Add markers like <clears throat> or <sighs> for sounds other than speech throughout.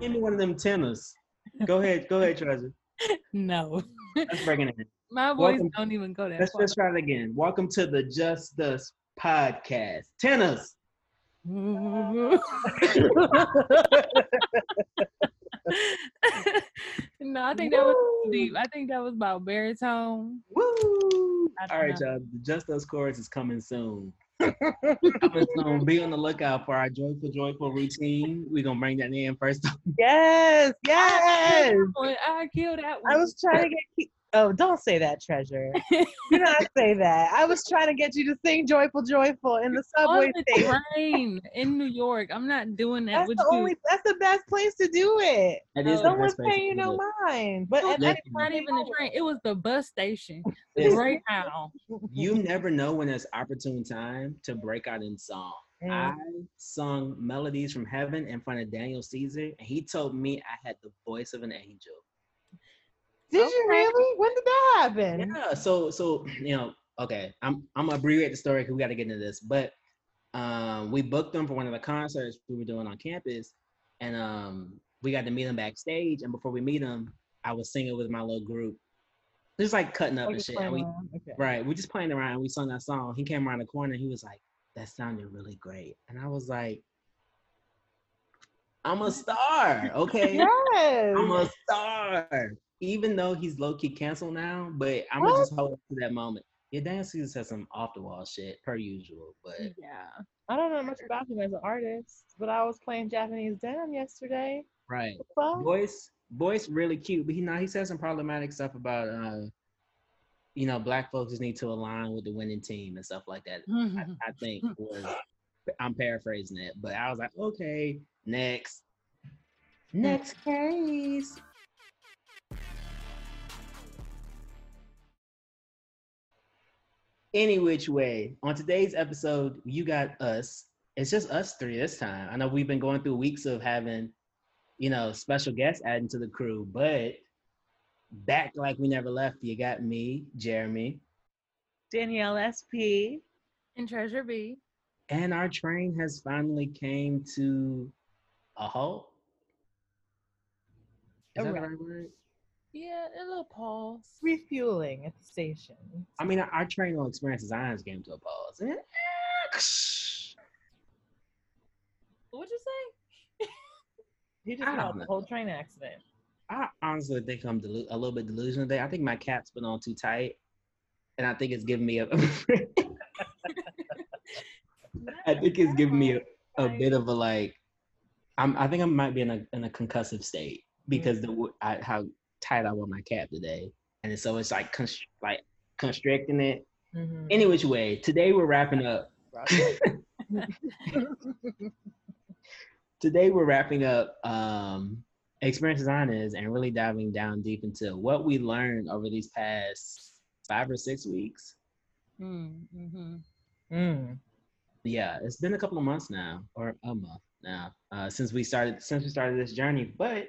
Give me one of them tenors. Go ahead, go ahead, Treasure. <laughs> No. Let's bring it in. My voice Welcome- don't even go that Let's far. let's try it again. Welcome to the Just Us podcast. Tenors. <laughs> no, I think that was deep. I think that was about baritone. Woo! All right, know. y'all. The Just Us chorus is coming soon. Coming <laughs> um, soon. Be on the lookout for our joyful, joyful routine. We're gonna bring that in first. <laughs> Yes, yes. Boy, I killed that one. I was trying to get. Ke- Oh, don't say that, treasure. Do not <laughs> say that. I was trying to get you to sing "Joyful, Joyful" in the on subway the station. train in New York. I'm not doing that That's the you. only. That's the best place to do it. That is the Someone's best place paying you no it. mind. But It at that not even the train. It was the bus station. <laughs> Listen, Right now. you never know when there's opportune time to break out in song. Mm. I sung melodies from heaven in front of Daniel Caesar, and he told me I had the voice of an angel. Did you really? When did that happen? Yeah. So so you know, okay, I'm I'm gonna abbreviate the story because we got to get into this. But um, we booked them for one of the concerts we were doing on campus, and um, we got to meet him backstage. And before we meet him, I was singing with my little group, just like cutting up Oh, and shit. And we. Okay. right, we just playing around. We sung that song. He came around the corner. and He was like, "That sounded really great," and I was like. I'm a star, okay? Yes. I'm a star. Even though he's low key canceled now, but I'm gonna just hold up to that moment. Yeah, Dan Caesar has some off the wall shit per usual, but Yeah. I don't know much about him as an artist, but I was playing Japanese denim yesterday. right. Voice, voice, really cute, but he now he said some problematic stuff about uh, you know, black folks just need to align with the winning team and stuff like that. I, I think was I'm paraphrasing it, but I was like, okay, next, next case. Any which way, on today's episode, you got us. It's just us three this time. I know we've been going through weeks of having, you know, special guests adding to the crew, but back like we never left. You got me, Jeremy, Danielle SP. And Treasure B. and our train has finally came to a halt. Is that the right word? Yeah, a little pause. refueling at the station. I mean, our train on experience designs came to a pause. Eh, What'd you say? he just I had don't the know. whole train accident. I honestly think I'm delu- a little bit delusional today. I think my cap's been on too tight, and I think it's giving me a. <laughs> <laughs> I think it's giving me a, a bit of a like. I'm. I think I might be in a in a concussive state because the w- I, how tight I wear my cap today, and so it's like const- like constricting it. Mhm. Any which way, today we're wrapping up. <laughs> Today we're wrapping up um, experience design is and really diving down deep into what we learned over these past five or six weeks. Mm-hmm. Mm. Yeah, it's been a couple of months now, or a month now, uh, since we started since we started this journey. But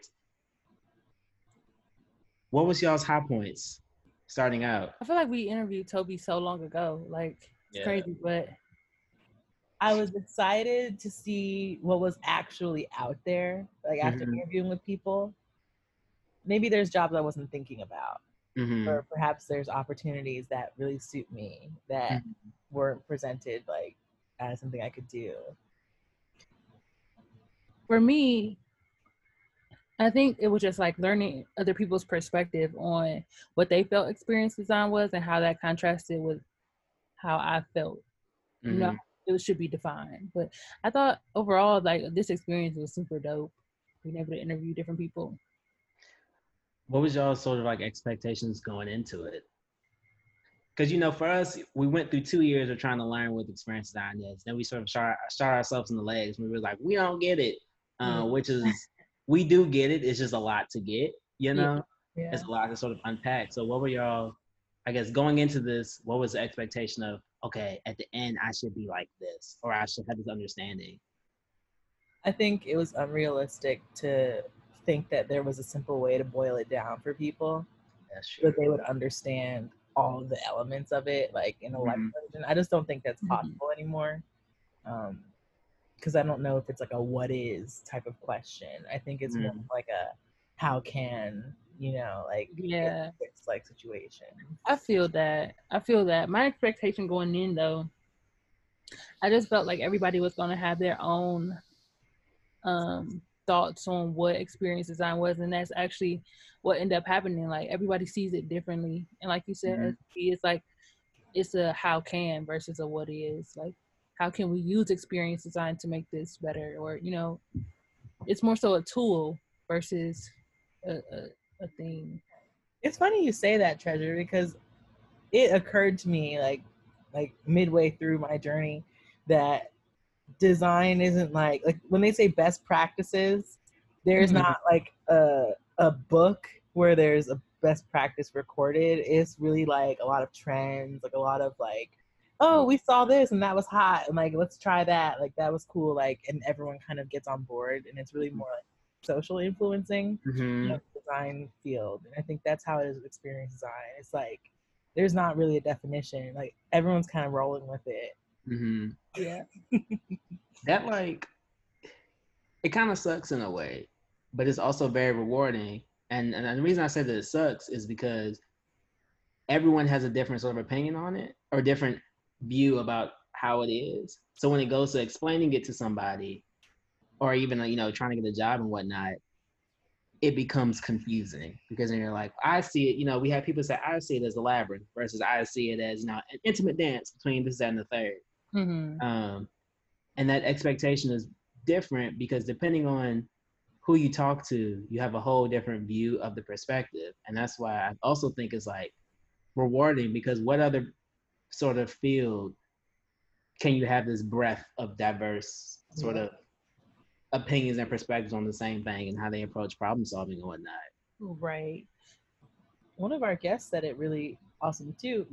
what was y'all's high points starting out? I feel like we interviewed Toby so long ago. Like it's Yeah. crazy, but I was excited to see what was actually out there, like after Mhm. interviewing with people. Maybe there's jobs I wasn't thinking about, Mhm. or perhaps there's opportunities that really suit me that weren't presented like as something I could do. For me, I think it was just like learning other people's perspective on what they felt experience design was and how that contrasted with how I felt. You know, Mhm. it should be defined. But I thought overall, like this experience was super dope. Being able to interview different people. What was y'all sort of like expectations going into it? Because you know, for us, we went through two years of trying to learn what experience design is. Then we sort of shot, shot ourselves in the legs. We were like, we don't get it, uh, Mhm. which is <laughs> we do get it. It's just a lot to get. You know, Yeah. it's a lot to sort of unpack. So, what were y'all? I guess going into this, what was the expectation of? Okay, at the end, I should be like this, or I should have this understanding. I think it was unrealistic to think that there was a simple way to boil it down for people That's true. that they would understand all of the elements of it, like in a Mhm. version. I just don't think that's Mhm. possible anymore. Um, because I don't know if it's like a what is type of question. I think it's mm. more like a how can you know like yeah it's like situation. I feel that. I feel that. My expectation going in though, I just felt like everybody was gonna have their own um thoughts on what experience design was and that's actually what ended up happening like everybody sees it differently and like you said mm-hmm. it's like it's a how can versus a what is like how can we use experience design to make this better? Or you know it's more so a tool versus a, a, a thing. It's funny you say that treasure because it occurred to me like like midway through my journey that design isn't like like when they say best practices there's mm-hmm. not like a a book where there's a best practice recorded. It's really like a lot of trends like a lot of like oh we saw this and that was hot and like let's try that like that was cool like and everyone kind of gets on board and it's really more like social influencing mm-hmm. you know, design field and i think that's how it is with experience design it's like there's not really a definition like everyone's kind of rolling with it Mm-hmm. Yeah. that like it kind of sucks in a way, but it's also very rewarding. And and the reason I say that it sucks is because everyone has a different sort of opinion on it or different view about how it is. So when it goes to explaining it to somebody, or even you know trying to get a job and whatnot, it becomes confusing because then you're like, I see it. You know, we have people say I see it as a labyrinth versus I see it as you know an intimate dance between this and the third. Mm-hmm. Um, and that expectation is different because depending on who you talk to, you have a whole different view of the perspective. And that's why I also think it's like rewarding because what other sort of field can you have this breadth of diverse sort of opinions and perspectives on the same thing and how they approach problem solving and whatnot? Right. One of our guests said it really awesome too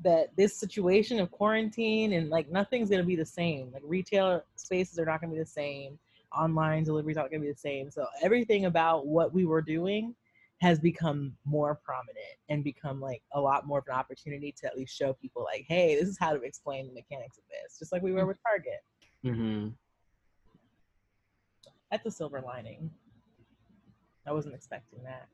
that this situation of quarantine and like nothing's gonna be the same. Like retail spaces are not gonna be the same. Online deliveries not gonna be the same. So everything about what we were doing has become more prominent and become like a lot more of an opportunity to at least show people like, hey, this is how to explain the mechanics of this, just like we were with Target. Mm-hmm. That's a silver lining. I wasn't expecting that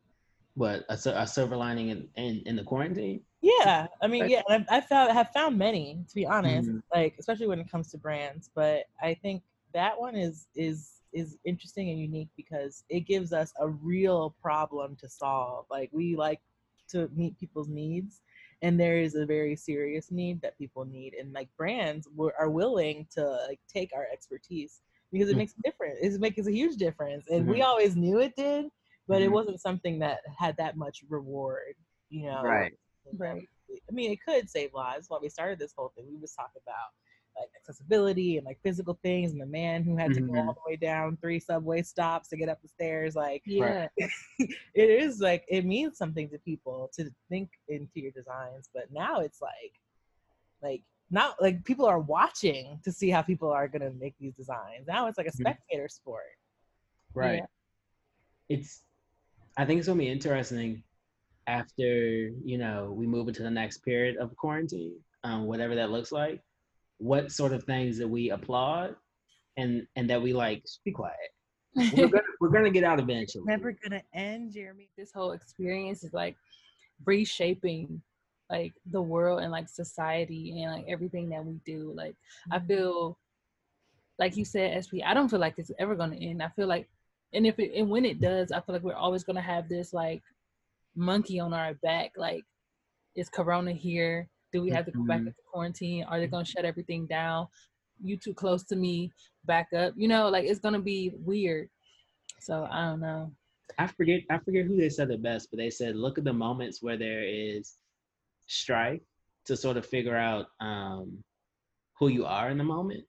what a, a silver lining in, in, in the quarantine yeah i mean yeah I've, i found have found many to be honest mm-hmm. like especially when it comes to brands but i think that one is is is interesting and unique because it gives us a real problem to solve like we like to meet people's needs and there is a very serious need that people need and like brands are willing to like take our expertise because it mm-hmm. makes a difference it makes a huge difference and mm-hmm. we always knew it did but mm-hmm. it wasn't something that had that much reward, you know. Right. Right. I mean, it could save lives. While we started this whole thing, we was talking about like accessibility and like physical things, and the man who had to mm-hmm. go all the way down three subway stops to get up the stairs. Like, yeah, <laughs> it is like it means something to people to think into your designs. But now it's like, like not like people are watching to see how people are gonna make these designs. Now it's like a mm-hmm. spectator sport. Right. Yeah. It's I think it's gonna be interesting after you know we move into the next period of quarantine, um, whatever that looks like. What sort of things that we applaud, and and that we like be quiet. <laughs> we're gonna we're gonna get out eventually. Never gonna end, Jeremy. This whole experience is like reshaping like the world and like society and like everything that we do. Like I mm-hmm. feel like you said, SP, I don't feel like it's ever gonna end. I feel like and if it and when it does, I feel like we're always gonna have this like monkey on our back. Like, is Corona here? Do we have to go back mm-hmm. into quarantine? Are they gonna shut everything down? You too close to me, back up. You know, like it's gonna be weird. So I don't know. I forget I forget who they said it best, but they said look at the moments where there is strife to sort of figure out um, who you are in the moment.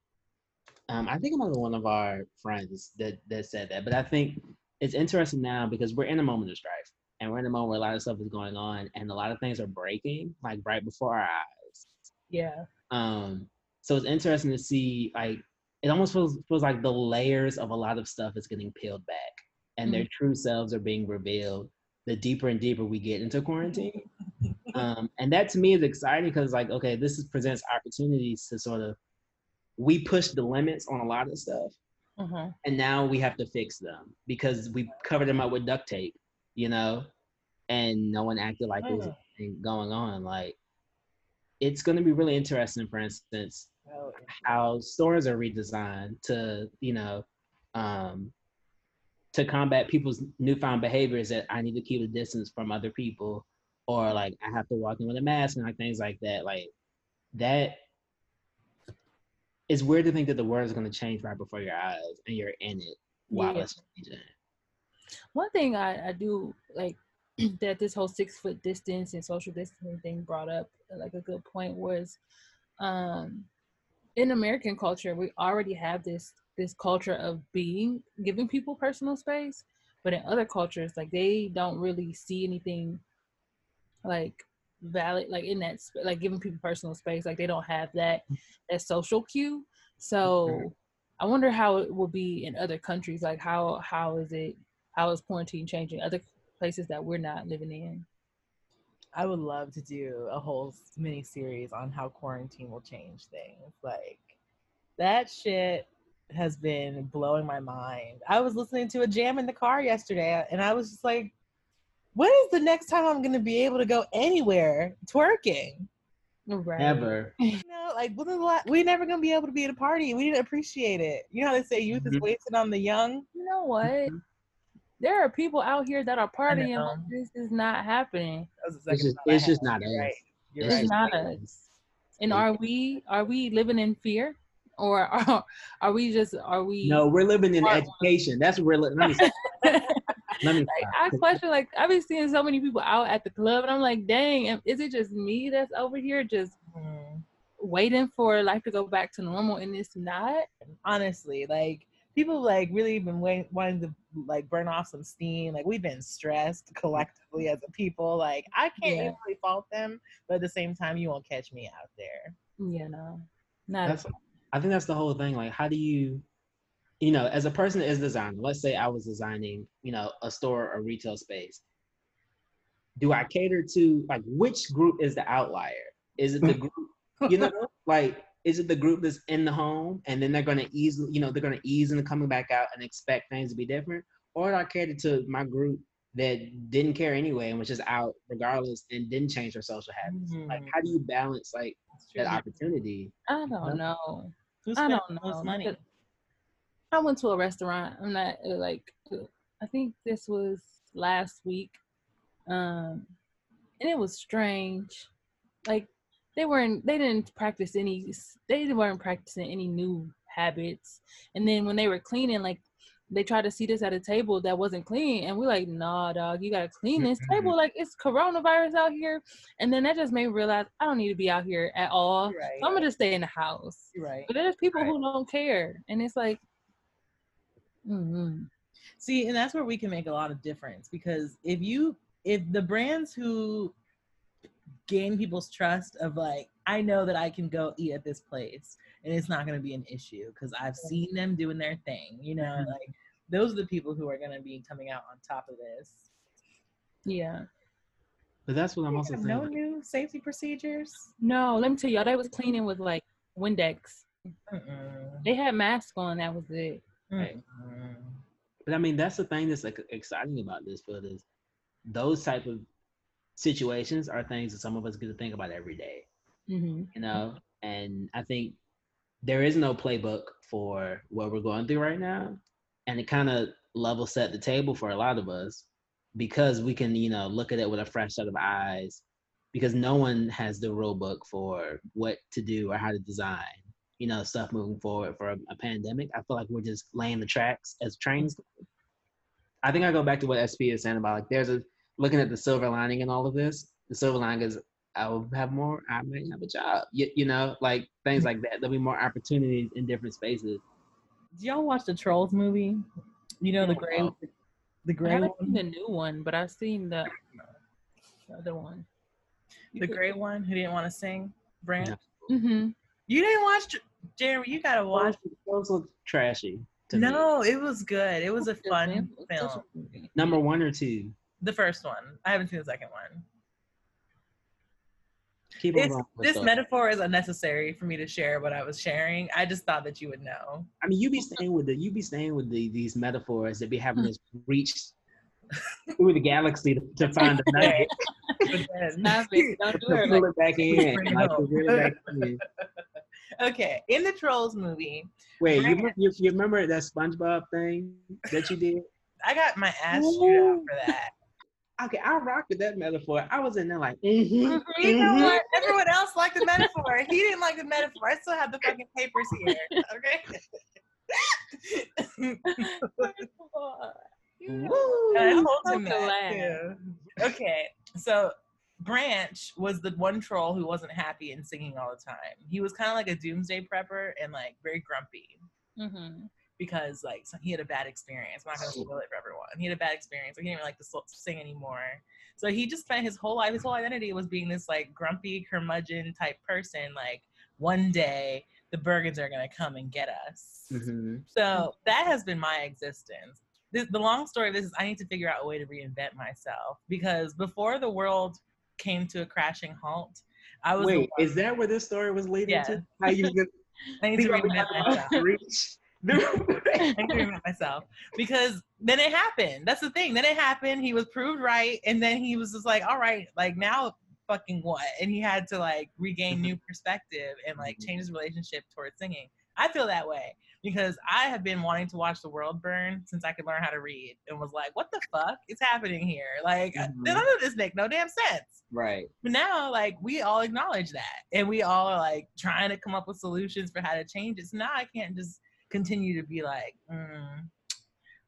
Um, I think was one of our friends that that said that, but I think it's interesting now because we're in a moment of strife and we're in a moment where a lot of stuff is going on and a lot of things are breaking like right before our eyes. Yeah. Um. So it's interesting to see like it almost feels feels like the layers of a lot of stuff is getting peeled back and mm-hmm. their true selves are being revealed the deeper and deeper we get into quarantine. <laughs> um, and that to me is exciting because like okay, this is, presents opportunities to sort of we push the limits on a lot of stuff, Uh-huh. and now we have to fix them because we covered them up with duct tape, you know, and no one acted like there was Mm. anything going on. Like, it's going to be really interesting, for instance, Oh, how stores are redesigned to, you know, um, to combat people's newfound behaviors that I need to keep a distance from other people, or like I have to walk in with a mask and like things like that. Like that, it's weird to think that the world is going to change right before your eyes and you're in it while Yeah. it's changing. One thing I, I do like <clears throat> that this whole six foot distance and social distancing thing brought up like a good point was um in American culture we already have this this culture of being giving people personal space, but in other cultures like they don't really see anything like valid like in that sp- like giving people personal space like they don't have that that social cue. So i wonder how it will be in other countries like how how is it how is quarantine changing other places that we're not living in I would love to do a whole mini series on how quarantine will change things. Like that shit has been blowing my mind. I was listening to a jam in the car yesterday and I was just like, when is the next time I'm gonna be able to go anywhere twerking? right Ever. <laughs> You know, like when is the last, we're never gonna be able to be at a party. We didn't appreciate it. You know how they say youth is Mhm. wasted on the young? you know what Mhm. There are people out here that are partying know. like this is not happening That was the It's just, it's just not You're us. right. You're It's it's right. not not us and are we are we living in fear or <laughs> are, are we just are we No, we're living in Smart education. That's what we're. li- Let me. <laughs> stop. Let me. like. I question like I've been seeing so many people out at the club and I'm like, dang, is it just me that's over here just Mhm. waiting for life to go back to normal and it's not? honestly like people like really been wait, wanting to like burn off some steam like we've been stressed collectively mm-hmm. as a people like i can't Yeah. really fault them but at the same time you won't catch me out there You know. Not That's. I think that's the whole thing. Like, how do you, you know, as a person that is designing, let's say I was designing, you know, a store or retail space. Do I mm-hmm. cater to like which group is the outlier? Is it the <laughs> group, you know, like is it the group that's in the home and then they're gonna ease, you know, they're gonna ease into coming back out and expect things to be different, or do I cater to my group that didn't care anyway and was just out regardless and didn't change their social habits? Like, Mhm. how do you balance like that opportunity? I don't know. Who's I don't know. money I went to a restaurant. I'm not uh, like uh, I think this was last week, um, and it was strange. Like they weren't they didn't practice any they weren't practicing any new habits. And then when they were cleaning, like they tried to seat us at a table that wasn't clean, and we're like, nah, dog, you gotta clean this table. Like it's coronavirus out here. And then that just made me realize I don't need to be out here at all. Right, So I'm gonna just stay in the house. Right But there's people Right. who don't care, and it's like, Mm-hmm. see and that's where we can make a lot of difference because if you if the brands who gain people's trust of like i know that i can go eat at this place and it's not going to be an issue because i've seen them doing their thing you know Mhm. like those are the people who are going to be coming out on top of this yeah. But that's what I'm also have saying. no new safety procedures No, let me tell y'all, they was cleaning with like Windex. Mm-mm. They had masks on. That was it. Right. But I mean, that's the thing that's like exciting about this field is those type of situations are things that some of us get to think about every day, hmm you know. And I think there is no playbook for what we're going through right now, and it kind of level set the table for a lot of us because we can, you know, look at it with a fresh set of eyes. Because no one has the rule book for what to do or how to design, you know, stuff moving forward for a, a pandemic. I feel like we're just laying the tracks as trains I think I go back to what SP is saying about like there's a looking at the silver lining in all of this. The silver lining is I will have more. I may have a job. You, you know, like things like that. There'll be more opportunities in different spaces. Did y'all watch the Trolls movie? You know the No. gray, the I gray haven't seen the new one, but I've seen the, the other one. the gray one who didn't want to sing. Brand, No. Mm-hmm. you didn't watch Jeremy. You gotta watch. Those look trashy. To me. No, it was good. It was a fun film. Number one or two. The first one. I haven't seen the second one. Keep on this stuff. metaphor is unnecessary for me to share what I was sharing. I just thought that you would know. I mean, you be staying with the you be staying with the these metaphors that be having Hmm. us reach through the galaxy to, to find a <laughs> nugget, But then- Stop it. Don't do her pull it back in, <laughs> like reel it back in. <laughs> okay, in the Trolls movie, Wait, you, you you remember that SpongeBob thing that you did? I got my ass chewed out for that. Okay, I rock with that metaphor. I was in there like, mm-hmm, You know what? Everyone else liked the metaphor. He didn't like the metaphor. I still have the fucking papers here. Okay. Woo! I told so him that. glad. too. Okay, so Branch was the one troll who wasn't happy and singing all the time. He was kind of like a doomsday prepper and like very grumpy hmm because like so he had a bad experience. I'm not gonna spoil it for everyone. He had a bad experience. So he didn't really like to sing anymore. So he just spent his whole life, his whole identity was being this like grumpy curmudgeon type person. Like one day the Bergens are gonna come and get us. Mhm. So that has been my existence. The, the long story of this is I need to figure out a way to reinvent myself because before the world came to a crashing halt, I was Wait, is that where this story was leading Yeah. to? How you <laughs> I need to reinvent myself. <laughs> reach? I need to reinvent myself because then it happened. That's the thing. Then it happened. He was proved right, and then he was just like, "All right, like now, fucking what?" And he had to like regain new <laughs> perspective and like change his relationship towards singing. I feel that way because I have been wanting to watch the world burn since I could learn how to read, and was like, "What the fuck is happening here?" Like Mhm. none of this make no damn sense. right. But now, like, we all acknowledge that, and we all are like trying to come up with solutions for how to change it. So now I can't just continue to be like, mm,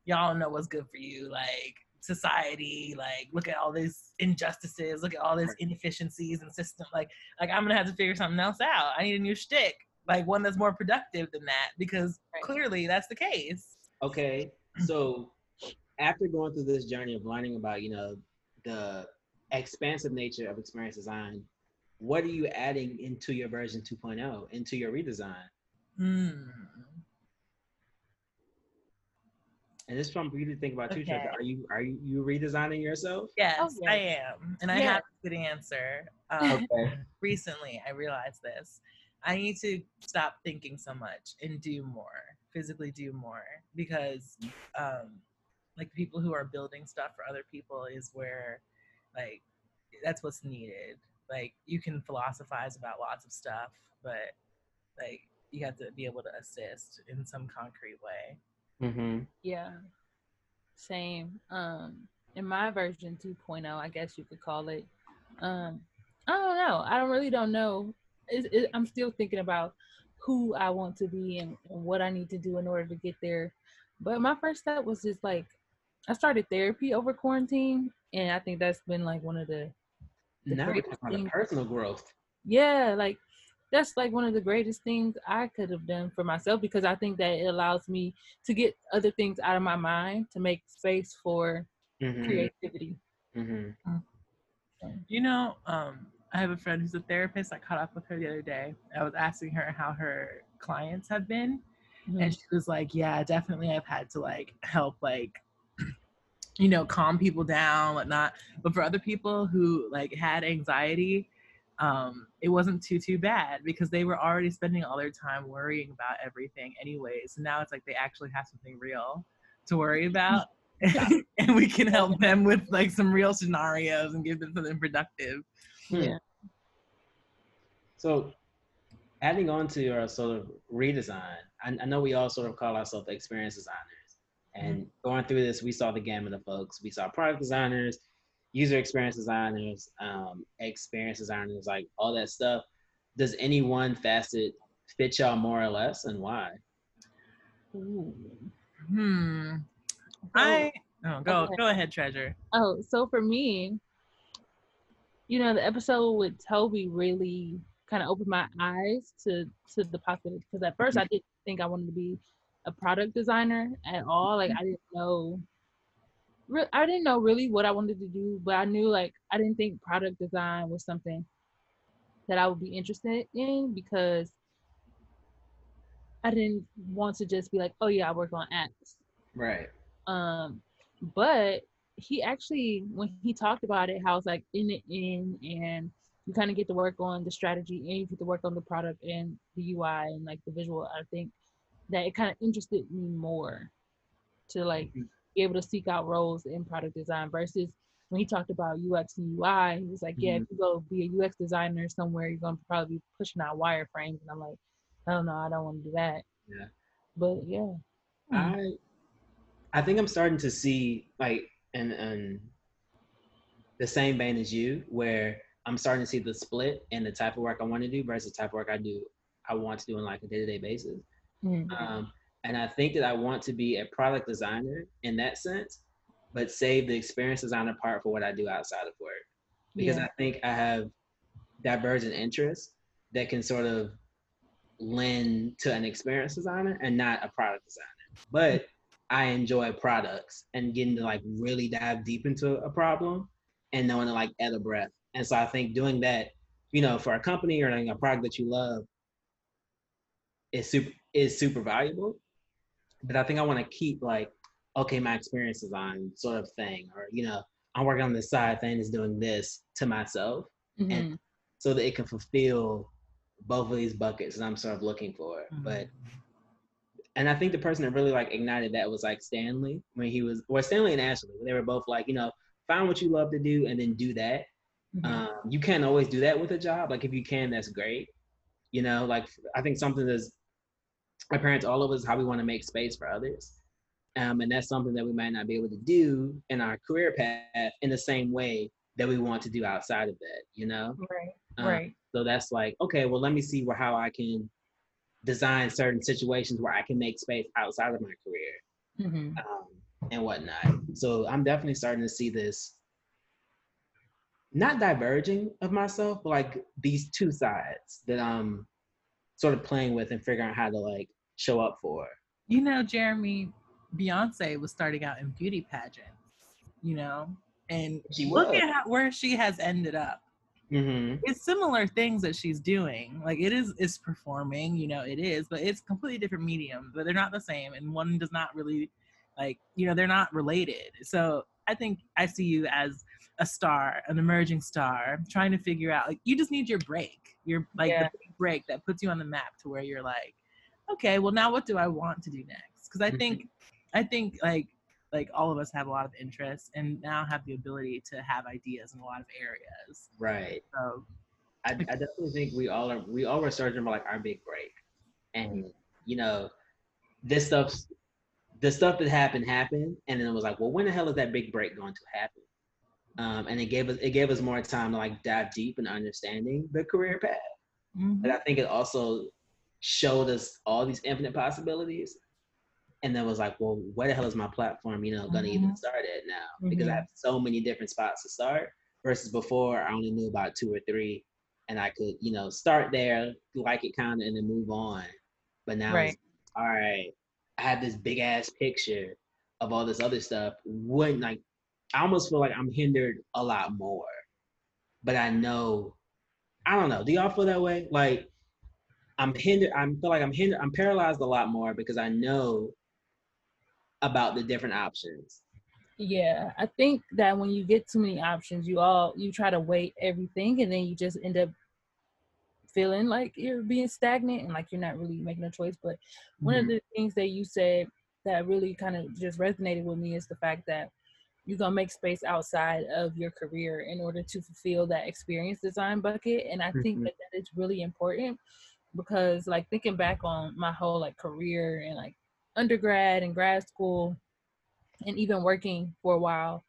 y'all know what's good for you, like society. Like, look at all these injustices, look at all these inefficiencies and system. Like, like I'm gonna have to figure something else out. I need a new shtick, like one that's more productive than that, because clearly that's the case. Okay, so after going through this journey of learning about, you know, the expansive nature of experience design, what are you adding into your version 2.0, into your redesign? Hmm. And this is from for you to think about too, Trevor. Okay. Are you are you, you redesigning yourself? Yes, Oh, I am, and I Yeah. have a good answer. Um, Okay. recently i realized this i need to stop thinking so much and do more physically do more because um like people who are building stuff for other people is where like that's what's needed like you can philosophize about lots of stuff but like you have to be able to assist in some concrete way Mm-hmm. Yeah. Same. Um, in my version 2.0, I guess you could call it. Um, I don't know. I don't really don't know. It, it, I'm still thinking about who I want to be and, and what I need to do in order to get there. But my first step was just like I started therapy over quarantine, and I think that's been like one of the The Now we're talking about personal growth. yeah like that's like one of the greatest things i could have done for myself because i think that it allows me to get other things out of my mind to make space for Mm-hmm. creativity Mm-hmm. You know, um, I have a friend who's a therapist. I caught up with her the other day. I was asking her how her clients have been, and she was like, "Yeah, definitely. I've had to like help, like, you know, calm people down, whatnot. But for other people who like had anxiety, um, it wasn't too too bad because they were already spending all their time worrying about everything, anyways. So now it's like they actually have something real to worry about." <laughs> and we can help them with like some real scenarios and give them something productive. Yeah. So, adding on to your sort of redesign, I, I know we all sort of call ourselves experience designers. And going through this, we saw the gamut of folks. We saw product designers, user experience designers, um, experience designers, like all that stuff. Does any one facet fit y'all more or less, and why? Hmm. I oh go Okay. go ahead, treasure. Oh, so for me, you know, the episode with Toby really kind of opened my eyes to to the possibility. Because at first, I didn't think I wanted to be a product designer at all. Like I didn't know, re- I didn't know really what I wanted to do. But I knew like I didn't think product design was something that I would be interested in because I didn't want to just be like, oh yeah, I work on apps. Right. Um, but he actually, when he talked about it, how it's like in the end, and you kind of get to work on the strategy and you get to work on the product and the UI and like the visual. I think that it kind of interested me more to like mm-hmm. Be able to seek out roles in product design versus when he talked about UX and UI, he was like, yeah, mm-hmm. if you go be a UX designer somewhere, you're gonna probably be pushing out wireframes. And I'm like, I don't know, I don't want to do that. Yeah. But yeah. I I think I'm starting to see like and and the same vein as you, where I'm starting to see the split in the type of work I want to do versus the type of work I do I want to do on like a day-to-day basis. Mm-hmm. Um, and I think that I want to be a product designer in that sense, but save the experience designer part for what I do outside of work. Because yeah. I think I have divergent interests that can sort of lend to an experience designer and not a product designer. But I enjoy products and getting to like really dive deep into a problem and knowing to like at a breath. And so I think doing that, you know, for a company or like a product that you love is super is super valuable. But I think I want to keep like, okay, my experience on sort of thing, or you know, I'm working on this side thing is doing this to myself. Mm-hmm. And so that it can fulfill both of these buckets that I'm sort of looking for. Mm-hmm. But and I think the person that really like ignited that was like Stanley when he was, or Stanley and Ashley. They were both like, you know, find what you love to do and then do that. Mm-hmm. Um, you can't always do that with a job. Like if you can, that's great. You know, like I think something that's my parents, all of us, how we want to make space for others. Um, and that's something that we might not be able to do in our career path in the same way that we want to do outside of that, you know? Right. Um, right. So that's like, okay, well, let me see where how I can design certain situations where I can make space outside of my career mm-hmm. um, and whatnot. So I'm definitely starting to see this not diverging of myself, but like these two sides that I'm sort of playing with and figuring out how to like show up for. You know, Jeremy, Beyonce was starting out in beauty pageants, you know, and she look at how, where she has ended up. Mm-hmm. It's similar things that she's doing. Like it is is performing, you know, it is, but it's completely different medium. But they're not the same, and one does not really like you know they're not related. So I think I see you as a star, an emerging star, trying to figure out like you just need your break. Your like yeah. the break that puts you on the map to where you're like, okay, well now what do I want to do next? Because I mm-hmm. think I think like like all of us have a lot of interests and now have the ability to have ideas in a lot of areas. Right. So I, I definitely think we all are we all were searching for like our big break. And you know, this stuff's the stuff that happened happened and then it was like, well, when the hell is that big break going to happen? Um, and it gave us it gave us more time to like dive deep in understanding the career path. Mm-hmm. But I think it also showed us all these infinite possibilities and then was like, well, where the hell is my platform, you know, gonna mm-hmm. even start at now? Mm-hmm. Because I have so many different spots to start versus before I only knew about two or three and I could, you know, start there, like it kind of, and then move on. But now, right. all right, I have this big ass picture of all this other stuff. Wouldn't like, I almost feel like I'm hindered a lot more. But I know, I don't know. Do y'all feel that way? Like, I'm hindered. I feel like I'm hindered. I'm paralyzed a lot more because I know about the different options. Yeah, I think that when you get too many options, you all you try to weigh everything, and then you just end up feeling like you're being stagnant and like you're not really making a choice. But mm-hmm. one of mm-hmm. the things that you said that really kind of just resonated with me is the fact that you're gonna make space outside of your career in order to fulfill that experience design bucket. And I mm-hmm. think that that is really important because like thinking back on my whole like career and like undergrad and grad school and even working for a while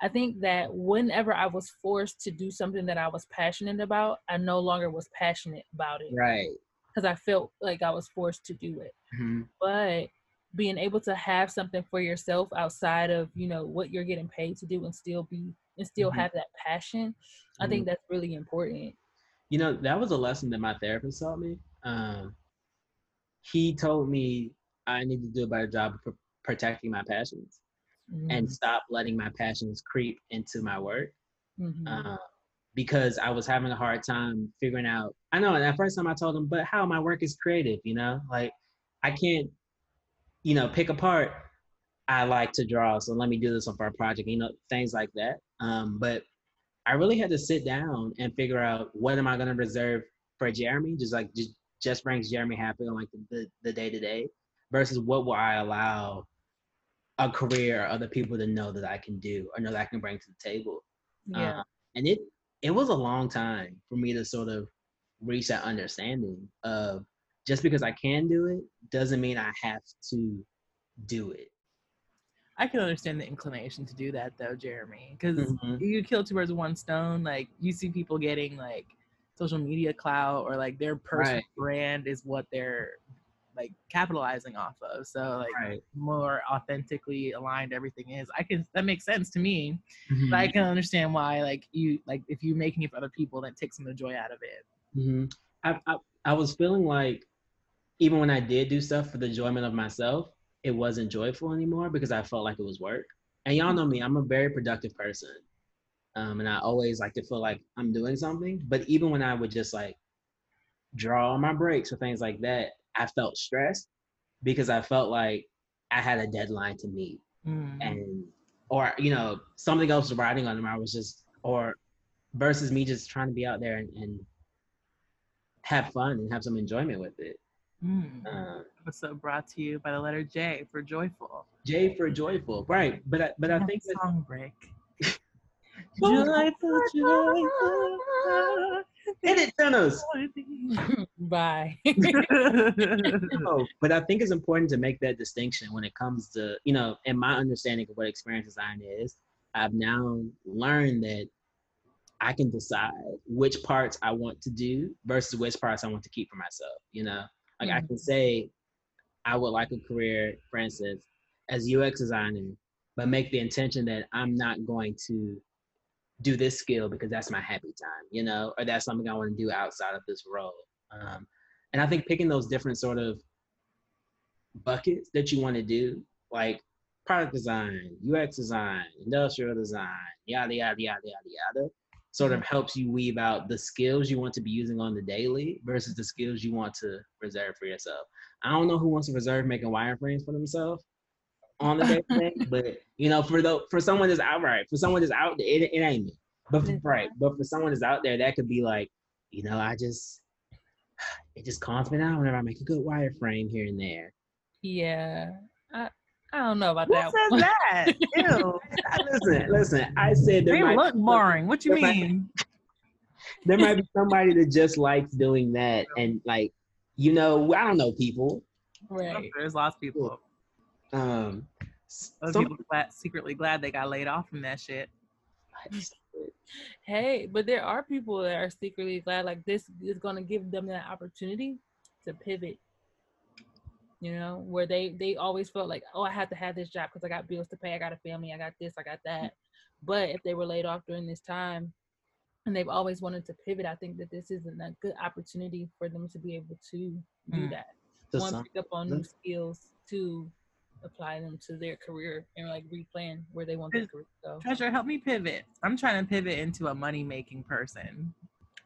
i think that whenever i was forced to do something that i was passionate about i no longer was passionate about it right because i felt like i was forced to do it mm-hmm. but being able to have something for yourself outside of you know what you're getting paid to do and still be and still mm-hmm. have that passion mm-hmm. i think mm-hmm. that's really important you know that was a lesson that my therapist taught me um, he told me I need to do a better job of protecting my passions mm-hmm. and stop letting my passions creep into my work. Mm-hmm. Uh, because I was having a hard time figuring out. I know, and the first time I told him, but how my work is creative, you know, like I can't, you know, pick apart. I like to draw, so let me do this for a project, you know, things like that. Um, but I really had to sit down and figure out what am I going to reserve for Jeremy, just like just just brings Jeremy happy on like the the day to day, versus what will I allow a career or other people to know that I can do or know that I can bring to the table. Yeah. Uh, and it it was a long time for me to sort of reach that understanding of just because I can do it doesn't mean I have to do it. I can understand the inclination to do that though, Jeremy, because Mhm. you kill two birds with one stone. Like you see people getting like social media clout or like their personal Right. brand is what they're like capitalizing off of. So like Right. more authentically aligned everything is. I can that makes sense to me. Mhm. But I can understand why like you like if you're making it for other people, that takes some of the joy out of it. hmm I, I I was feeling like even when I did do stuff for the enjoyment of myself, it wasn't joyful anymore because I felt like it was work. And y'all know me, I'm a very productive person, um, and I always like to feel like I'm doing something. But even when I would just like draw on my breaks or things like that, I felt stressed because I felt like I had a deadline to meet Mm. and or you know something else was riding on them i was just or versus me just trying to be out there and, and have fun and have some enjoyment with it Mm. uh, Episode brought to you by the letter J for joyful. j for joyful right but i but i think that song break. <laughs> Joyful, joyful, joyful. hit it Thanos. <laughs> Bye. <laughs> No, but i think it's important to make that distinction when it comes to you know in my understanding of what experience design is i've now learned that i can decide which parts i want to do versus which parts i want to keep for myself you know like i can say i would like a career for instance as ux designer but make the intention that i'm not going to do this skill because that's my happy time you know or that's something i want to do outside of this role. Um, and I think picking those different sort of buckets that you want to do, like product design, UX design, industrial design, yada yada yada yada yada, sort of mm-hmm. helps you weave out the skills you want to be using on the daily versus the skills you want to reserve for yourself. I don't know who wants to reserve making wireframes for themselves on the day, <laughs> but you know, for the for someone that's outright, for someone that's out there, it, it ain't me. But for, right, but for someone that's out there, that could be like, you know, I just <sighs> it just calms me down whenever I make a good wireframe here and there. yeah. I I don't know about that. Who that. says one. that? Ew. <laughs> listen, listen. I said there They might, look boring. What you there might- mean? <laughs> there might be somebody that just likes doing that, and like, you know, I don't know people. Right. There's lots of people. Um, s- Other some- people glad, secretly glad they got laid off from that shit. Hey, but there are people that are secretly glad like this is going to give them that opportunity to pivot. You know, where they they always felt like, oh, I have to have this job because I got bills to pay, I got a family, I got this, I got that. But if they were laid off during this time, and they've always wanted to pivot, I think that this isn't a good opportunity for them to be able to do Mm. that. to One, pick up on new skills. to apply them to their career and like replan where they want their career to go. Treasure, help me pivot. I'm trying to pivot into a money making person.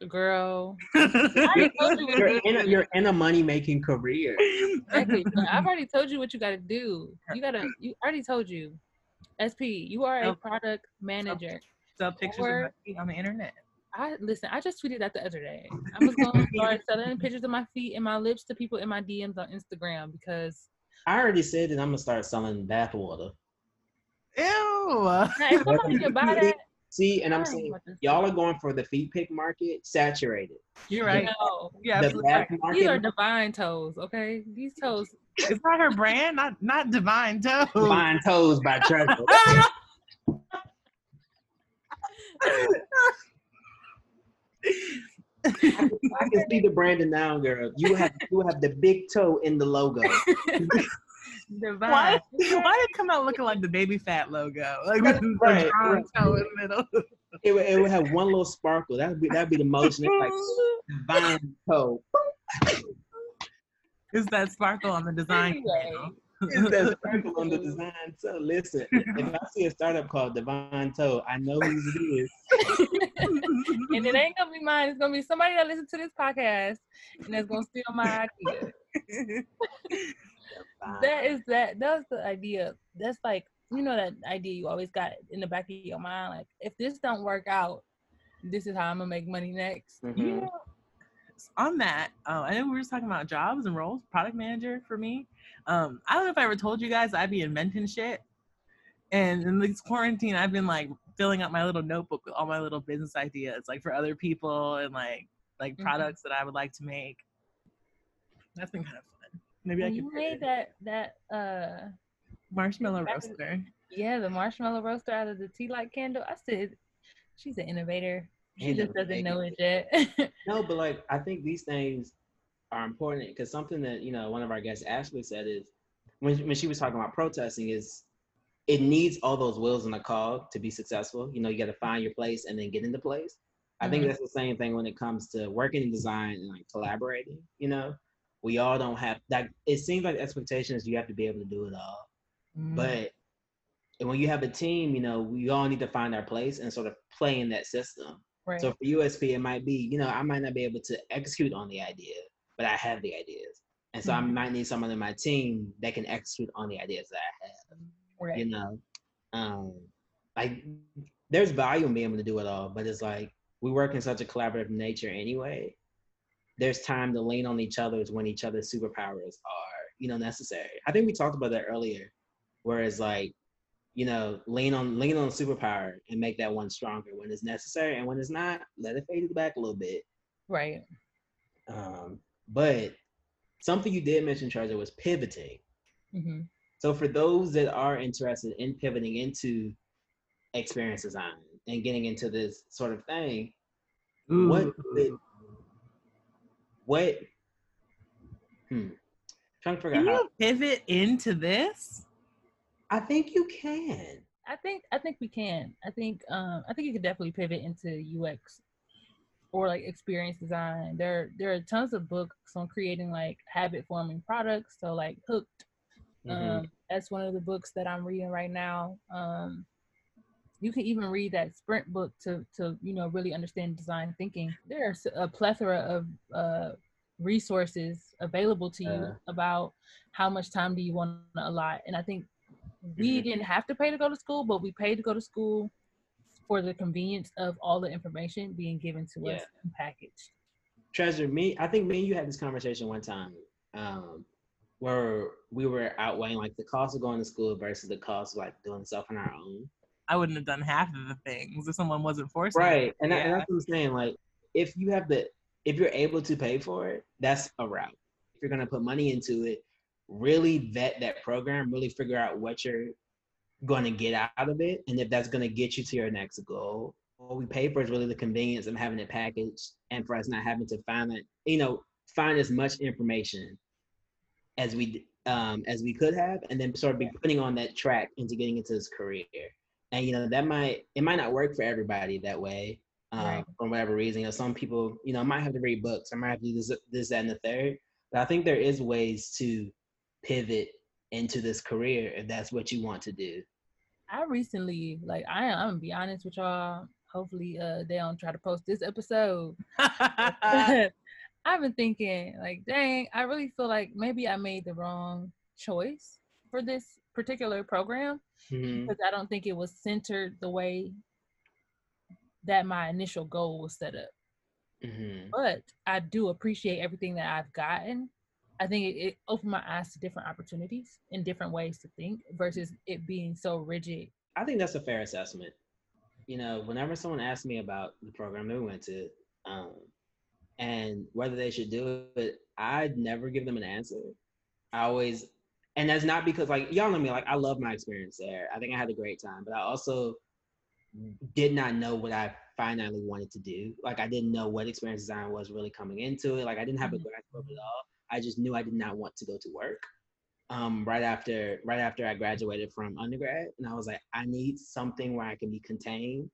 Girl, <laughs> you're, told you what you're you in a, you're in a money making career. Exactly. <laughs> I've already told you what you got to do. You gotta. You I already told you. SP, you are a product manager. Sell pictures of my feet on the internet. I listen. I just tweeted that the other day. I was going <laughs> to start selling pictures of my feet and my lips to people in my DMs on Instagram because I already said that I'm gonna start selling bath water. Ew. now, if somebody can buy that, See, and I'm fine, saying y'all are going for the feet pick market saturated. You're right. No, Yeah, the absolutely. bath right. these are divine toes. Okay, these toes. Is that her brand? Not not Divine toes. Divine Toes by Treasure. <laughs> I can see the branding now, girl. You have you have the big toe in the logo. <laughs> divine. Why? <laughs> Why did it come out looking like the Baby Phat logo? <laughs> Like with the Right, strong toe in the middle. It would, it would have one little sparkle. That'd be that'd be the most It's <laughs> like divine toe. Is that sparkle on the design? Anyway. It's that sparkle on the design. So listen, if I see a startup called Divine Toe, I know who it is. and it ain't gonna be mine. It's gonna be somebody that listens to this podcast and that's gonna steal my idea. That is that. That's the idea. That's like you know that idea you always got in the back of your mind. Like if this don't work out, this is how I'm gonna make money next. Mm-hmm. You know, on that, um, I know we were just talking about jobs and roles. Product manager for me. Um, I don't know if I ever told you guys I'd be inventing shit. And in this quarantine, I've been like filling up my little notebook with all my little business ideas, like for other people and like like mm-hmm. products that I would like to make. That's been kind of fun. Maybe when I could. You made that that uh marshmallow roaster. Yeah, the marshmallow roaster out of the tea light candle. I said she's an innovator. She just doesn't know it yet. <laughs> no, but like I think these things are important because something that you know one of our guests Ashley said is when when she was talking about protesting is it needs all those wheels in the cog to be successful. You know, you got to find your place and then get into place. I mm-hmm. think that's the same thing when it comes to working in design and like collaborating. You know, we all don't have that. It seems like expectations you have to be able to do it all, mm-hmm. but when you have a team, you know, we all need to find our place and sort of play in that system. Right. So for USP, it might be, you know, I might not be able to execute on the idea, but I have the ideas. And so mm-hmm. I might need someone in my team that can execute on the ideas that I have. Right. You know, um, like there's value in being able to do it all, but it's like we work in such a collaborative nature anyway. There's time to lean on each other's when each other's superpowers are, you know, necessary. I think we talked about that earlier, whereas like, you know, lean on lean on superpower and make that one stronger when it's necessary, and when it's not, let it fade back a little bit. Right. Um, but something you did mention, Treasure, was pivoting. Mm-hmm. So for those that are interested in pivoting into experience design and getting into this sort of thing, Ooh. what what hmm trying to figure can out how pivot into this? I think you can. I think I think we can. I think um I think you could definitely pivot into UX or like experience design. There there are tons of books on creating like habit forming products. So like Hooked Mm-hmm. Um, that's one of the books that I'm reading right now. Um, you can even read that sprint book to to you know really understand design thinking. There's a plethora of uh, resources available to you uh, about how much time do you want to allot. And I think we mm-hmm. didn't have to pay to go to school, but we paid to go to school for the convenience of all the information being given to yeah. us and packaged. Treasure, me, I think me and you had this conversation one time. Um, where we were outweighing like the cost of going to school versus the cost of like doing stuff on our own. I wouldn't have done half of the things if someone wasn't forcing. Me. Right, and, yeah. and that's what I'm saying. Like, if you have the, if you're able to pay for it, that's a route. If you're gonna put money into it, really vet that program, really figure out what you're going to get out of it, and if that's going to get you to your next goal. What we pay for is really the convenience of having it packaged, and for us not having to find it, you know, find as much information as we um, as we could have, and then sort of be putting on that track into getting into this career. And you know that might it might not work for everybody that way um, right. for whatever reason. You know, some people you know might have to read books, or might have to do this, this, that, and the third. But I think there is ways to pivot into this career if that's what you want to do. I recently, like, I, I'm gonna be honest with y'all. Hopefully, uh, they don't try to post this episode. <laughs> <laughs> I've been thinking, like, dang, I really feel like maybe I made the wrong choice for this particular program mm-hmm. because I don't think it was centered the way that my initial goal was set up. Mm-hmm. But I do appreciate everything that I've gotten. I think it, it opened my eyes to different opportunities and different ways to think versus it being so rigid. I think that's a fair assessment. You know, whenever someone asks me about the program we went to, um, and whether they should do it, I'd never give them an answer. I always, and that's not because like y'all know me, like I love my experience there. I think I had a great time, but I also did not know what I finally wanted to do. Like I didn't know what experience design was really coming into it. Like I didn't have a mm-hmm. grasp of it all. I just knew I did not want to go to work. Um, right after right after I graduated from undergrad, and I was like, I need something where I can be contained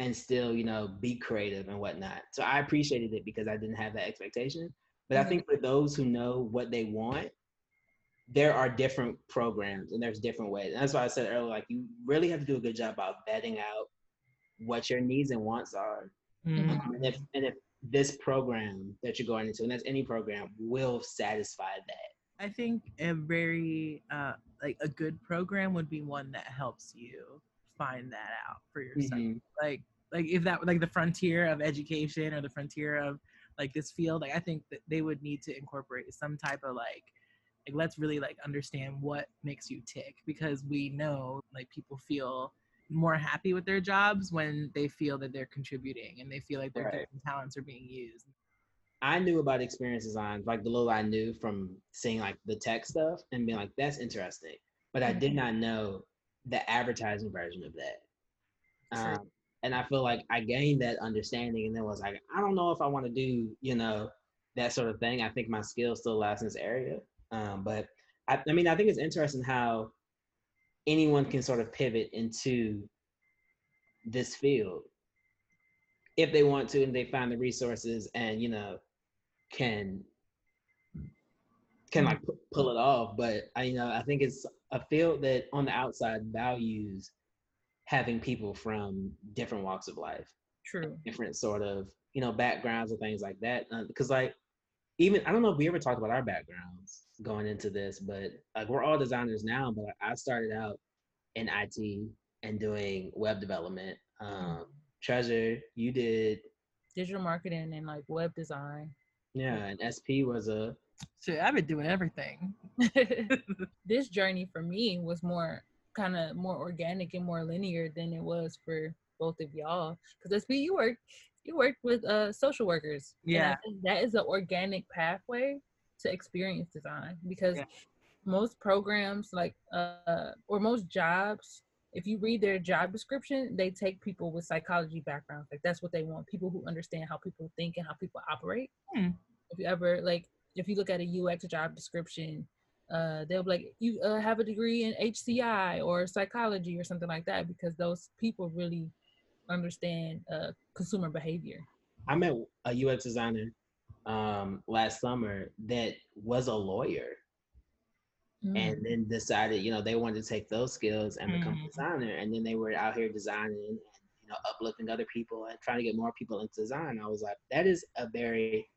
and still, you know, be creative and whatnot. So I appreciated it because I didn't have that expectation. But mm-hmm. I think for those who know what they want, there are different programs and there's different ways. And that's why I said earlier, like you really have to do a good job about vetting out what your needs and wants are. Mm-hmm. Um, and if and if this program that you're going into, and that's any program, will satisfy that. I think a very uh, like a good program would be one that helps you find that out for yourself. Mm-hmm. Like like if that like the frontier of education or the frontier of like this field like i think that they would need to incorporate some type of like like let's really like understand what makes you tick because we know like people feel more happy with their jobs when they feel that they're contributing and they feel like their right. talents are being used I knew about experience design, like the little I knew from seeing like the tech stuff and being like, that's interesting. But I did not know the advertising version of that. Um, and I feel like I gained that understanding and then was like, I don't know if I want to do, you know, that sort of thing. I think my skill still lies in this area. Um, but I, I mean, I think it's interesting how anyone can sort of pivot into this field if they want to and they find the resources and you know can can like pull it off. But I you know I think it's a field that on the outside values having people from different walks of life, true, different sort of you know backgrounds and things like that. Uh, because like even I don't know if we ever talked about our backgrounds going into this, but like we're all designers now. But I started out in IT and doing web development. Um, Treasure, you did digital marketing and like web design. Yeah, and SP was a. Shit, I've been doing everything. <laughs> this journey for me was more kind of more organic and more linear than it was for both of y'all. Because SP, you work, you worked with uh social workers. Yeah, that is an organic pathway to experience design because yeah. most programs like uh or most jobs if you read their job description, they take people with psychology backgrounds. Like that's what they want. People who understand how people think and how people operate. Hmm. If you ever like, if you look at a UX job description, uh, they'll be like, you uh, have a degree in HCI or psychology or something like that, because those people really understand uh, consumer behavior. I met a UX designer um, last summer that was a lawyer mm. and then decided, you know, they wanted to take those skills and become mm. a designer. And then they were out here designing and, you know, uplifting other people and trying to get more people into design. I was like, that is a very,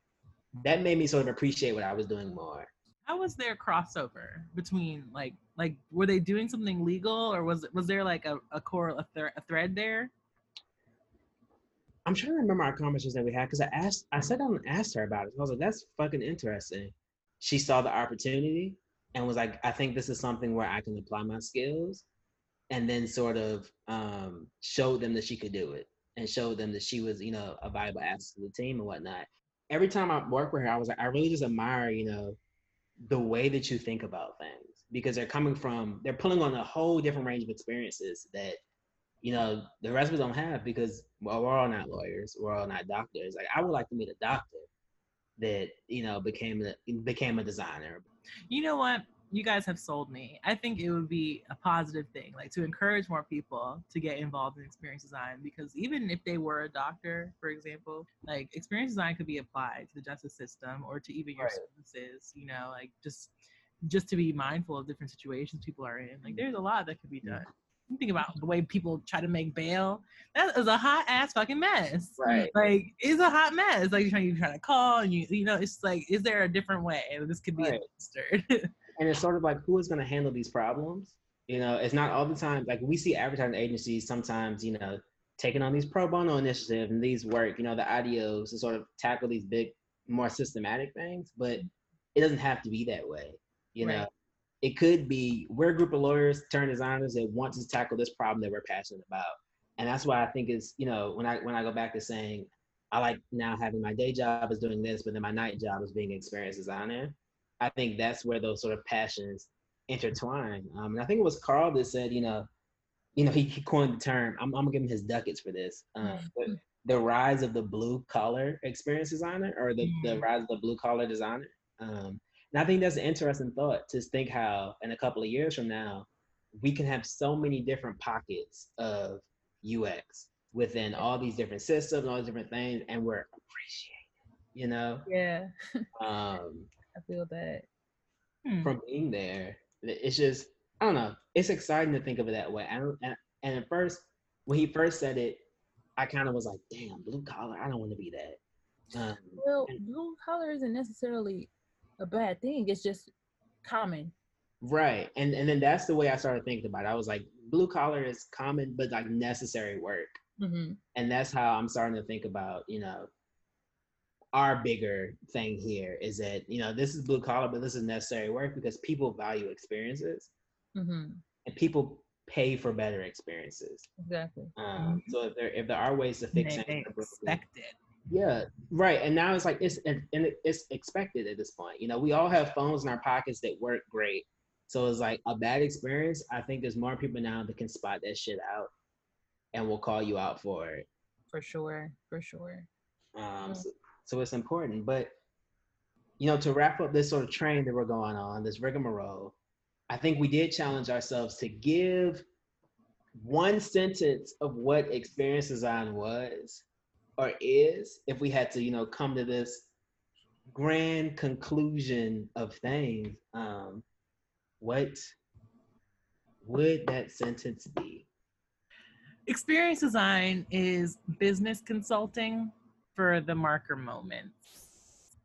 that made me sort of appreciate what I was doing more. How was their crossover between like, like, were they doing something legal or was, was there like a, a core, a, th- a thread there? I'm trying to remember our conversations that we had because I asked, I sat down and asked her about it. I was like, that's fucking interesting. She saw the opportunity and was like, I think this is something where I can apply my skills and then sort of um, showed them that she could do it and showed them that she was, you know, a viable asset to the team and whatnot. Every time I work with her, I was like, I really just admire, you know, the way that you think about things because they're coming from, they're pulling on a whole different range of experiences that, you know, the rest of us don't have because well, we're all not lawyers, we're all not doctors. Like I would like to meet a doctor that, you know, became a, became a designer, you know what? You guys have sold me. I think it would be a positive thing, like to encourage more people to get involved in experience design. Because even if they were a doctor, for example, like experience design could be applied to the justice system or to even your right. services. You know, like just just to be mindful of different situations people are in. Like there's a lot that could be done. Think about the way people try to make bail. That is a hot ass fucking mess. Right. Like it's a hot mess. Like you're trying, you're trying to call and you you know, it's like, is there a different way? This could be right. administered. <laughs> and it's sort of like who is gonna handle these problems? You know, it's not all the time like we see advertising agencies sometimes, you know, taking on these pro bono initiatives and these work, you know, the IDEOs to sort of tackle these big, more systematic things, but it doesn't have to be that way. You right. know, it could be we're a group of lawyers turn designers that want to tackle this problem that we're passionate about. And that's why I think it's, you know, when I when I go back to saying I like now having my day job is doing this, but then my night job is being an experienced designer. I think that's where those sort of passions intertwine. Um, and I think it was Carl that said, you know, you know, he, he coined the term. I'm, I'm gonna give him his ducats for this. Um, mm-hmm. the rise of the blue collar experience designer, or the, mm-hmm. the rise of the blue collar designer. Um, and I think that's an interesting thought to think how in a couple of years from now, we can have so many different pockets of UX within all these different systems, all these different things, and we're appreciating, you know? Yeah. <laughs> um, I feel that. Hmm. From being there, it's just, I don't know, it's exciting to think of it that way. And, and, and at first, when he first said it, I kind of was like, damn, blue collar, I don't want to be that. Um, well, blue collar isn't necessarily a bad thing. It's just common. Right. And and then that's the way I started thinking about it. I was like, blue collar is common, but like necessary work. Mm-hmm. And that's how I'm starting to think about, you know, our bigger thing here is that, you know, this is blue collar, but this is necessary work because people value experiences mm-hmm. and people pay for better experiences. Exactly. Um, mm-hmm. so if there if there are ways to fix it, expect it. Yeah, right. And now it's like it's and it's expected at this point. You know, we all have phones in our pockets that work great. So it's like a bad experience. I think there's more people now that can spot that shit out and will call you out for it. For sure. For sure. Um, so, so it's important. But you know, to wrap up this sort of train that we're going on, this rigmarole, I think we did challenge ourselves to give one sentence of what experience design was or is if we had to, you know, come to this grand conclusion of things. Um, what would that sentence be? Experience design is business consulting for the marker moments.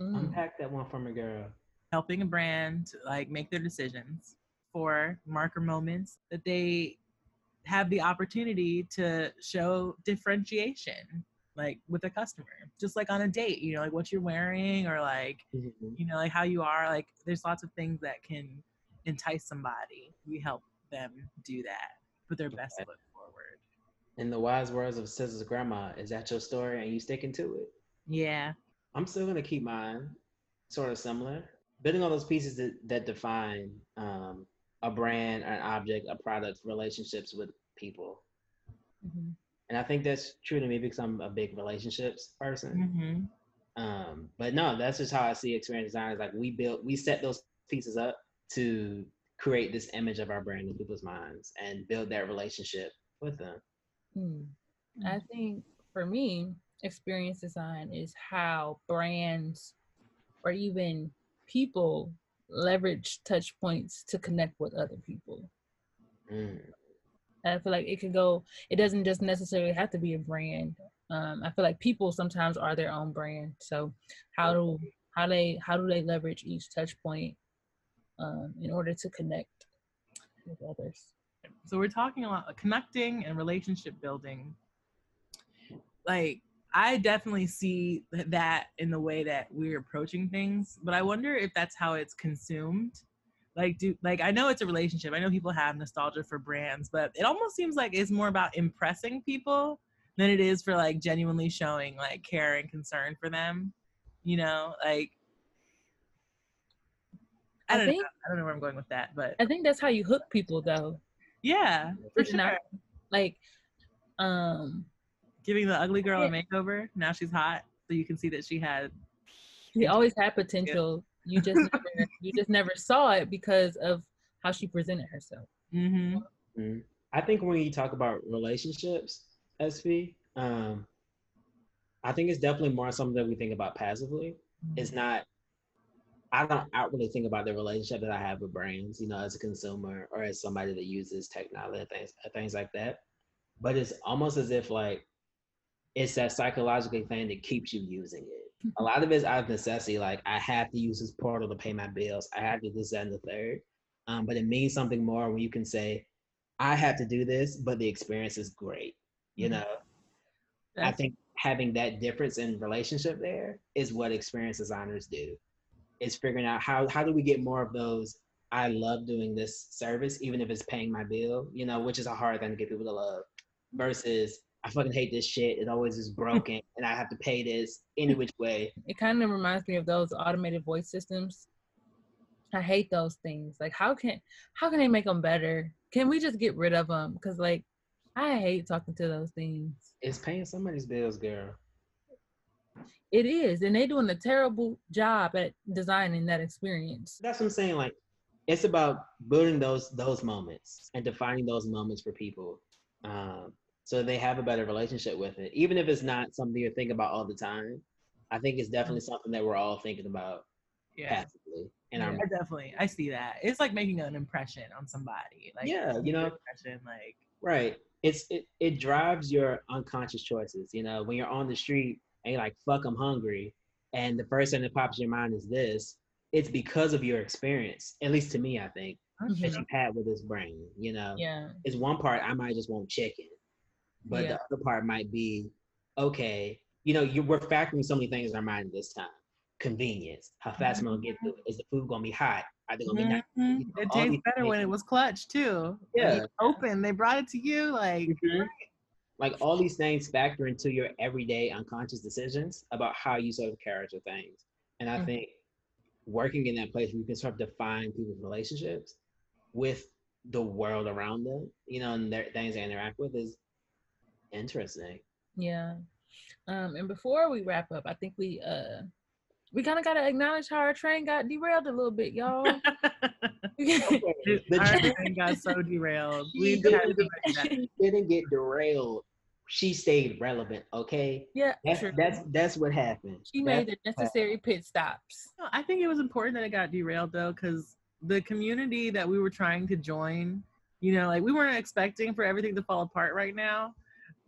Mm. Unpack that one from a girl. Helping a brand like make their decisions for marker moments that they have the opportunity to show differentiation like with a customer. Just like on a date you know like what you're wearing or like mm-hmm. you know like how you are like there's lots of things that can entice somebody. We help them do that put their best foot forward. In the wise words of scissors grandma is that your story? And you sticking to it? Yeah. I'm still gonna keep mine sort of similar. Building all those pieces that, that define um, a brand, an object, a product, relationships with people. Mm-hmm. And I think that's true to me because I'm a big relationships person. Mm-hmm. Um, but no, that's just how I see experience design. Is like we built, we set those pieces up to create this image of our brand in people's minds and build that relationship with them. Mm. I think for me, experience design is how brands or even people leverage touch points to connect with other people. Mm. I feel like it could go, it doesn't just necessarily have to be a brand. Um, I feel like people sometimes are their own brand. So how do how they how do they leverage each touch point um, in order to connect with others? So we're talking a lot connecting and relationship building. Like I definitely see that in the way that we're approaching things, but I wonder if that's how it's consumed. Like, do like I know it's a relationship. I know people have nostalgia for brands, but it almost seems like it's more about impressing people than it is for like genuinely showing like care and concern for them. You know, like I don't I think, know. I don't know where I'm going with that, but I think that's how you hook people, though. Yeah, for sure. Not, like, um, giving the ugly girl a makeover. Now she's hot, so you can see that she had. She always had potential. You just <laughs> never, you just never saw it because of how she presented herself. Mm-hmm. Mm-hmm. I think when you talk about relationships, SV, um, I think it's definitely more something that we think about passively. Mm-hmm. It's not. I don't outwardly think about the relationship that I have with brands, you know, as a consumer or as somebody that uses technology things, things like that. But it's almost as if like it's that psychological thing that keeps you using it. A lot of it's out of necessity. Like I have to use this portal to pay my bills. I have to do this and the third. Um, but it means something more when you can say, I have to do this, but the experience is great. You mm-hmm. know, That's- I think having that difference in relationship there is what experience designers do. Is figuring out how how do we get more of those. I love doing this service, even if it's paying my bill. You know, which is a hard thing to get people to love. Versus I fucking hate this shit. It always is broken, and I have to pay this any <laughs> which way. It kind of reminds me of those automated voice systems. I hate those things. Like, how can how can they make them better? Can we just get rid of them? Because like, I hate talking to those things. It's paying somebody's bills, girl. It is, and they're doing a terrible job at designing that experience. That's what I'm saying. Like, it's about building those those moments and defining those moments for people. Um, so they have a better relationship with it. Even if it's not something you're thinking about all the time, I think it's definitely mm-hmm. something that we're all thinking about yeah. passively. And yeah, I definitely I see that. It's like making an impression on somebody. Like yeah, you know, impression like right. It's it it drives your unconscious choices. You know, when you're on the street and you're like, "Fuck, I'm hungry," and the first thing that pops in your mind is this. It's because of your experience. At least to me, I think mm-hmm. that you've had with this brain. You know, yeah, it's one part I might just want chicken but yeah. the other part might be, okay, you know, you we're factoring so many things in our mind this time. Convenience, how fast mm-hmm. am I gonna get through it? Is the food gonna be hot? Are they gonna mm-hmm. be nice? You know, it tastes better things. when it was clutch too. Yeah, open. They brought it to you, like. Mm-hmm. Like all these things factor into your everyday unconscious decisions about how you sort of character things. And I mm-hmm. think working in that place where you can sort of define people's relationships with the world around them, you know, and their things they interact with is interesting. Yeah. Um, and before we wrap up, I think we uh we kind of got to acknowledge how our train got derailed a little bit, y'all. <laughs> <laughs> the train got so derailed. We didn't, didn't get derailed she stayed relevant. Okay. Yeah. That's true. that's that's what happened. She that's made the necessary pit stops. I think it was important that it got derailed though, because the community that we were trying to join, you know, like we weren't expecting for everything to fall apart right now,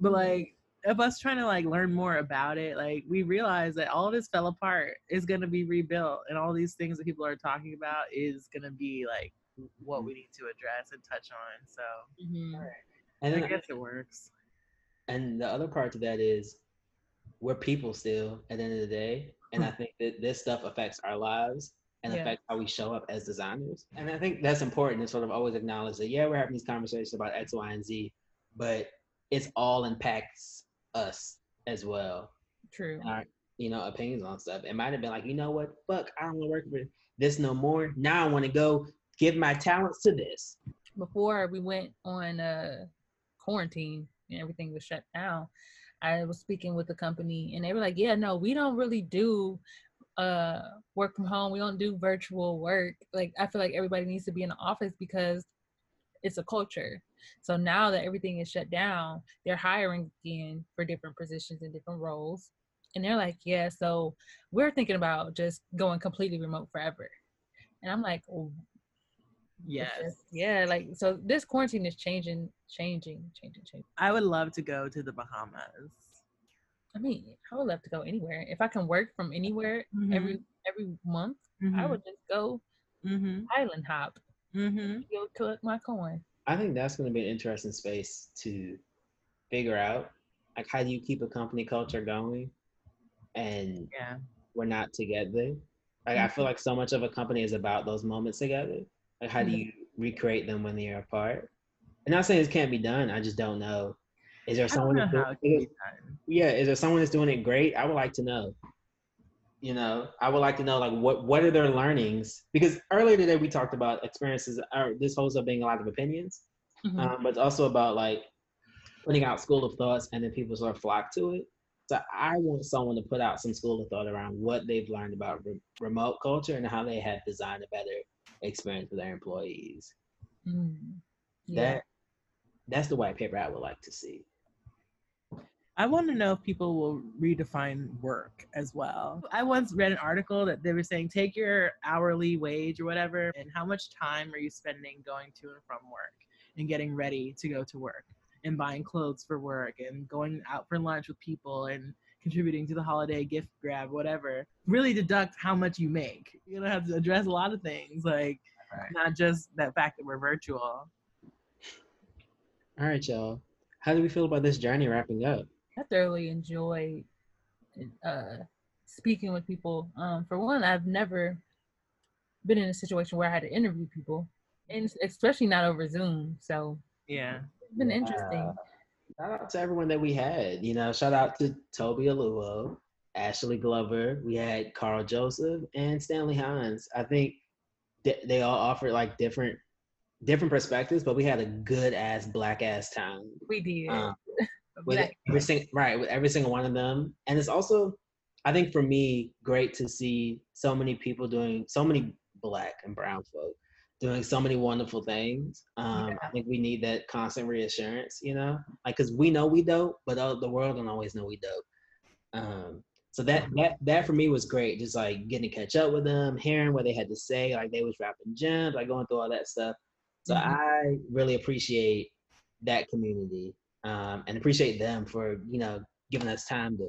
but mm-hmm. like of us trying to like learn more about it, like we realized that all of this fell apart is gonna be rebuilt, and all these things that people are talking about is gonna be like what we need to address and touch on. So, mm-hmm. and I guess it works and the other part to that is we're people still at the end of the day and i think that this stuff affects our lives and yeah. affects how we show up as designers and i think that's important to sort of always acknowledge that yeah we're having these conversations about x y and z but it's all impacts us as well. True. Our you know opinions on stuff. It might have been like you know what? Fuck i don't want to work for this no more. Now i want to go give my talents to this. Before we went on uh quarantine and everything was shut down, I was speaking with the company and they were like, yeah, no, we don't really do uh work from home. We don't do virtual work. Like I feel like everybody needs to be in the office because it's a culture. So now that everything is shut down, they're hiring again for different positions and different roles. And they're like, yeah, so we're thinking about just going completely remote forever. And I'm like, Yes. Yeah, like so this quarantine is changing, changing, changing, changing. I would love to go to the Bahamas. I mean, I would love to go anywhere. If I can work from anywhere mm-hmm. every every month, mm-hmm. I would just go mm-hmm. island hop. Mm-hmm. Go collect my coin. I think that's going to be an interesting space to figure out. Like, how do you keep a company culture going, and yeah, we're not together. Like, I feel mm-hmm. like so much of a company is about those moments together. Like, how do mm-hmm. you recreate them when they're apart? I'm not saying this can't be done. I just don't know. Is there someone that's doing it? Yeah, is there someone that's doing it great? I would like to know. You know, I would like to know like what what are their learnings? Because earlier today we talked about experiences. Or this holds up being a lot of opinions, mm-hmm. um, but it's also about like putting out school of thoughts and then people sort of flock to it. So I want someone to put out some school of thought around what they've learned about re- remote culture and how they have designed a better experience for their employees. Mm, yeah. That that's the white paper I would like to see. I want to know if people will redefine work as well. I once read an article that they were saying take your hourly wage or whatever, and how much time are you spending going to and from work and getting ready to go to work and buying clothes for work and going out for lunch with people and contributing to the holiday gift grab, whatever. Really deduct how much you make. You're gonna have to address a lot of things, like right. not just that fact that we're virtual. All right, y'all. How do we feel about this journey wrapping up? I thoroughly enjoy uh, speaking with people. Um, for one, I've never been in a situation where I had to interview people, and especially not over Zoom. So yeah, it's been interesting shout out to everyone that we had. You know, shout out to Toby Aluo, Ashley Glover. We had Carl Joseph and Stanley Hines. I think th- they all offered like different different perspectives, but we had a good ass black ass time. We did. Um, with every single right with every single one of them, and it's also, I think for me, great to see so many people doing so many black and brown folk doing so many wonderful things. Um, yeah. I think we need that constant reassurance, you know, like because we know we dope, but the world don't always know we dope. Um, so that that that for me was great, just like getting to catch up with them, hearing what they had to say, like they was rapping gems, like going through all that stuff. So mm-hmm. I really appreciate that community um, and appreciate them for you know giving us time to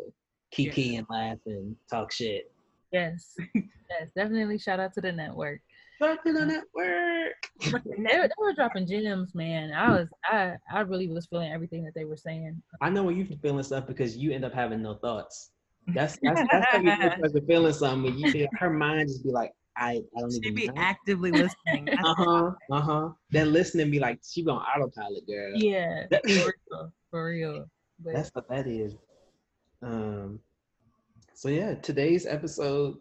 kiki yeah. and laugh and talk shit. Yes, <laughs> yes, definitely. Shout out to the network. Dropping on that work. they, were, they were dropping gems, man. I was I I really was feeling everything that they were saying. I know when you're feeling stuff because you end up having no thoughts. That's that's that's how you get <laughs> feeling something. When you feel her mind just be like, I I don't She'd even be know. actively listening. <laughs> Uh huh. Uh huh. Then listening be like, she on autopilot, girl. Yeah, That- <laughs> for real, for real. But That's what that is. Um. So yeah, today's episode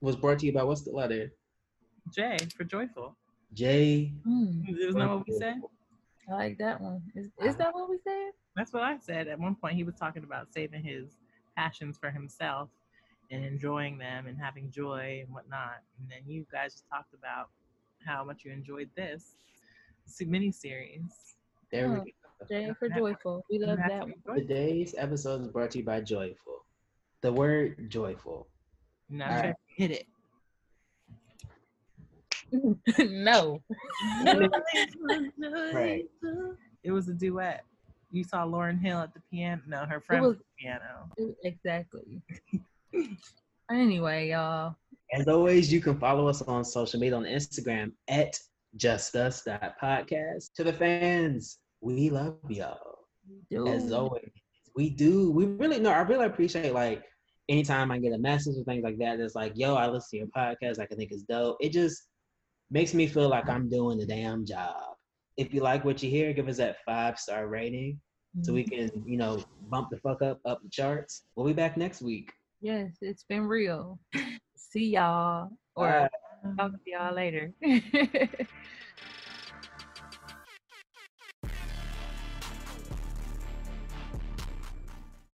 was brought to you by what's the letter? J for joyful. J. mm, Isn't that what we said? I like that one. Is is that what we said? That's what I said. At one point, he was talking about saving his passions for himself and enjoying them and having joy and whatnot. And then you guys talked about how much you enjoyed this mini series. There we Oh. go. Jay for joyful. We love that one. Today's episode is brought to you by Joyful. The word joyful. Now All right. Trey, hit it. <laughs> no. <laughs> Right. It was a duet. You saw Lauryn Hill at the piano. No, her friend was- was at the piano. Exactly. Anyway, y'all. As always, you can follow us on social media on Instagram at justus.podcast. To the fans, we love y'all. As always, we do. We really no, I really appreciate like anytime I get a message or things like that that's like, yo, I listen to your podcast, like I think it's dope. It just makes me feel like I'm doing the damn job. If you like what you hear, give us that five star rating so we mm-hmm. can, you know, bump the fuck up up the charts. We'll be back next week. Yes, it's been real. <laughs> See y'all. Or Bye. talk to y'all later. <laughs>